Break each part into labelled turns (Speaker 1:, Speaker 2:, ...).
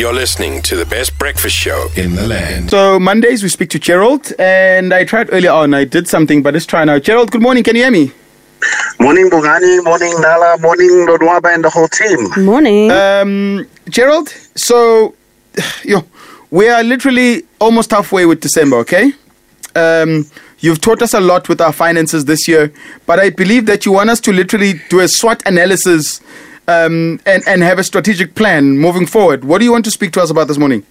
Speaker 1: You're listening to the best breakfast show in the land.
Speaker 2: So Mondays we speak to Gerald, and I tried earlier on. I did something, but let's try now. Gerald, good morning. Can you hear me?
Speaker 3: Morning, Bongani. Morning, Nala. Morning, Lodwaba and the whole team.
Speaker 4: Morning.
Speaker 2: Um, Gerald, so yo, we are literally almost halfway with December. Okay. Um, you've taught us a lot with our finances this year, but I believe that you want us to literally do a SWOT analysis um, and and have a strategic plan moving forward. What do you want to speak to us about this morning?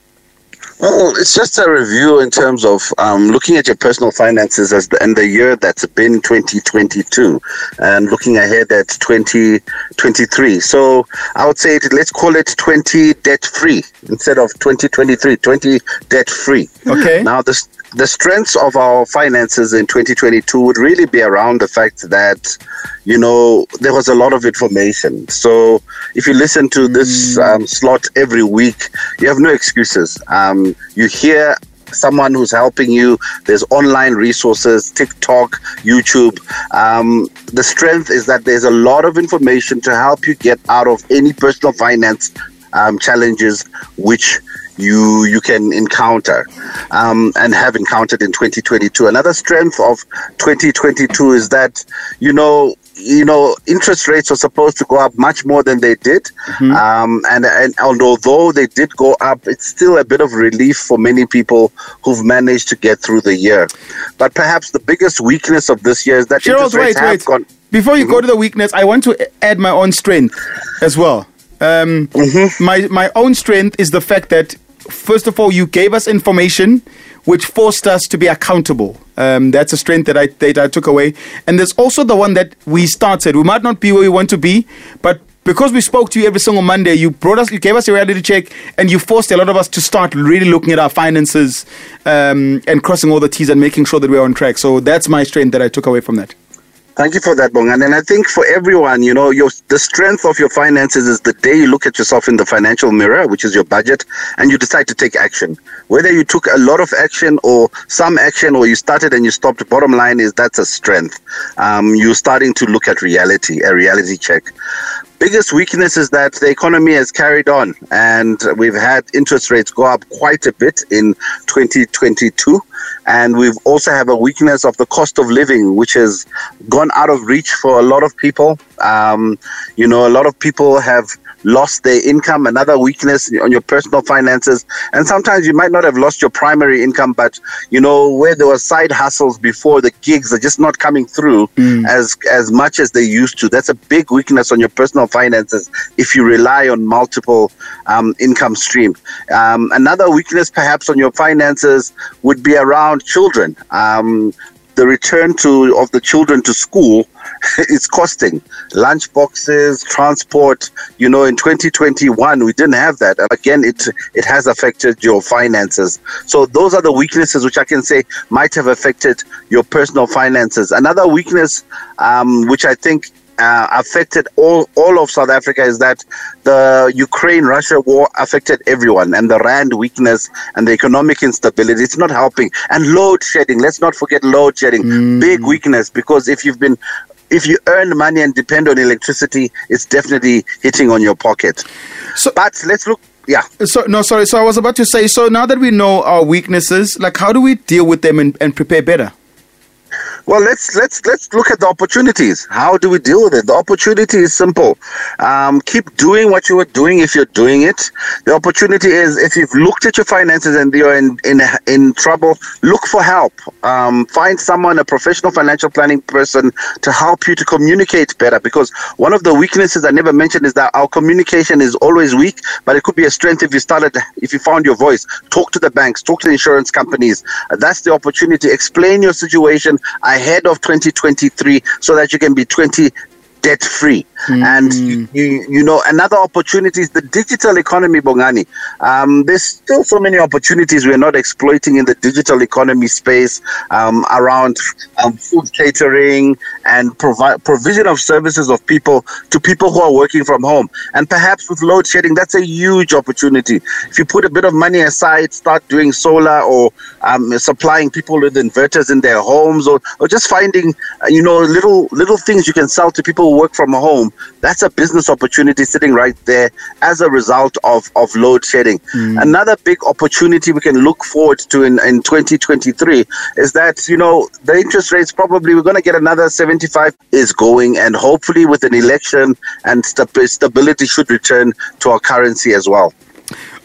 Speaker 3: Well, it's just a review in terms of um, looking at your personal finances as the, and the year that's been 2022 and looking ahead at 2023. So I would say let's call it 20 debt free instead of 2023, 20 debt free.
Speaker 2: Okay.
Speaker 3: Now, the, the strengths of our finances in 2022 would really be around the fact that, you know, there was a lot of information. So if you listen to this um, slot every week, you have no excuses. Um, you hear someone who's helping you. There's online resources, TikTok, YouTube. Um, the strength is that there's a lot of information to help you get out of any personal finance um, challenges which you you can encounter um, and have encountered in 2022. Another strength of 2022 is that you know you know interest rates are supposed to go up much more than they did, um, and and although they did go up, it's still a bit of relief for many people who've managed to get through the year. But perhaps the biggest weakness of this year is that
Speaker 2: Gerald,
Speaker 3: interest rates
Speaker 2: wait,
Speaker 3: have
Speaker 2: wait.
Speaker 3: gone.
Speaker 2: Before you go to the weakness, I want to add my own strength as well. Um, My my own strength is the fact that first of all, you gave us information which forced us to be accountable. Um, that's a strength that I that I took away. And there's also the one that we started. We might not be where we want to be, but because we spoke to you every single Monday, you brought us, you gave us a reality check, and you forced a lot of us to start really looking at our finances um, and crossing all the T's and making sure that we're on track. So that's my strength that I took away from that.
Speaker 3: Thank you for that, Bongan. And I think for everyone, you know, your the strength of your finances is the day you look at yourself in the financial mirror, which is your budget, and you decide to take action. Whether you took a lot of action or some action, or you started and you stopped. Bottom line is that's a strength. Um, you're starting to look at reality, a reality check. Biggest weakness is that the economy has carried on, and we've had interest rates go up quite a bit in 2022 and we've also have a weakness of the cost of living, which has gone out of reach for a lot of people. Um, you know, a lot of people have lost their income. Another weakness on your personal finances, and sometimes you might not have lost your primary income, but you know where there were side hustles before, the gigs are just not coming through as as much as they used to. That's a big weakness on your personal finances if you rely on multiple um, income stream. Um, another weakness, perhaps, on your finances would be around children. Um, the return to of the children to school is costing. Lunch boxes transport you know in 2021 we didn't have that. And again it it has affected your finances. So those are the weaknesses which i can say might have affected your personal finances. Another weakness um, which i think uh, affected all, all of South Africa is that the Ukraine Russia war affected everyone and the rand weakness and the economic instability. It's not helping. And load shedding. Let's not forget load shedding. Big weakness because if you've been if you earn money and depend on electricity it's definitely hitting on your pocket
Speaker 2: So-
Speaker 3: but let's look yeah
Speaker 2: So no, sorry. So I was about to say. So now that we know our weaknesses, like how do we deal with them and, and prepare better?
Speaker 3: Well, let's let's let's look at the opportunities. How do we deal with it? The opportunity is simple. Um, keep doing what you were doing if you're doing it. The opportunity is if you've looked at your finances and you're in in in trouble, look for help. Um, find someone, a professional financial planning person, to help you to communicate better. Because one of the weaknesses I never mentioned is that our communication is always weak, but it could be a strength if you started if you found your voice. Talk to the banks, talk to the insurance companies. That's the opportunity. Explain your situation ahead of 2023 so that you can be 20 debt free. And you, you, you know, another opportunity is the digital economy, Bongani. Um, there's still so many opportunities we're not exploiting in the digital economy space um, around um, food catering and provide provision of services of people to people who are working from home. And perhaps with load shedding, that's a huge opportunity. If you put a bit of money aside, start doing solar or um, supplying people with inverters in their homes, or, or just finding, uh, you know, little little things you can sell to people people work from home, that's a business opportunity sitting right there as a result of, of load shedding. Mm. Another big opportunity we can look forward to in, in 2023 is that, you know, the interest rates probably we're going to get another 75 is going and hopefully with an election and stability should return to our currency as well.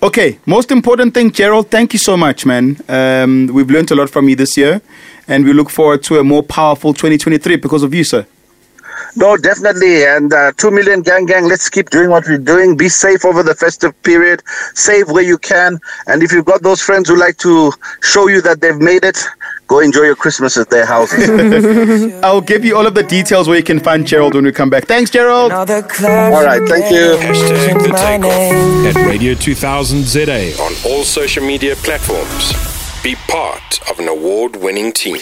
Speaker 2: Okay, most important thing, Gerald, thank you so much, man. Um, we've learned a lot from you this year, and we look forward to a more powerful 2023 because of you, sir.
Speaker 3: No, definitely. And uh, 2 million gang gang, let's keep doing what we're doing. Be safe over the festive period. Save where you can. And if you've got those friends who like to show you that they've made it, go enjoy your Christmas at their houses.
Speaker 2: I'll give you all of the details where you can find Gerald when we come back. Thanks, Gerald. All
Speaker 3: right, thank you.
Speaker 1: Hashtag the takeoff at Radio 2000 ZA on all social media platforms. Be part of an award winning team.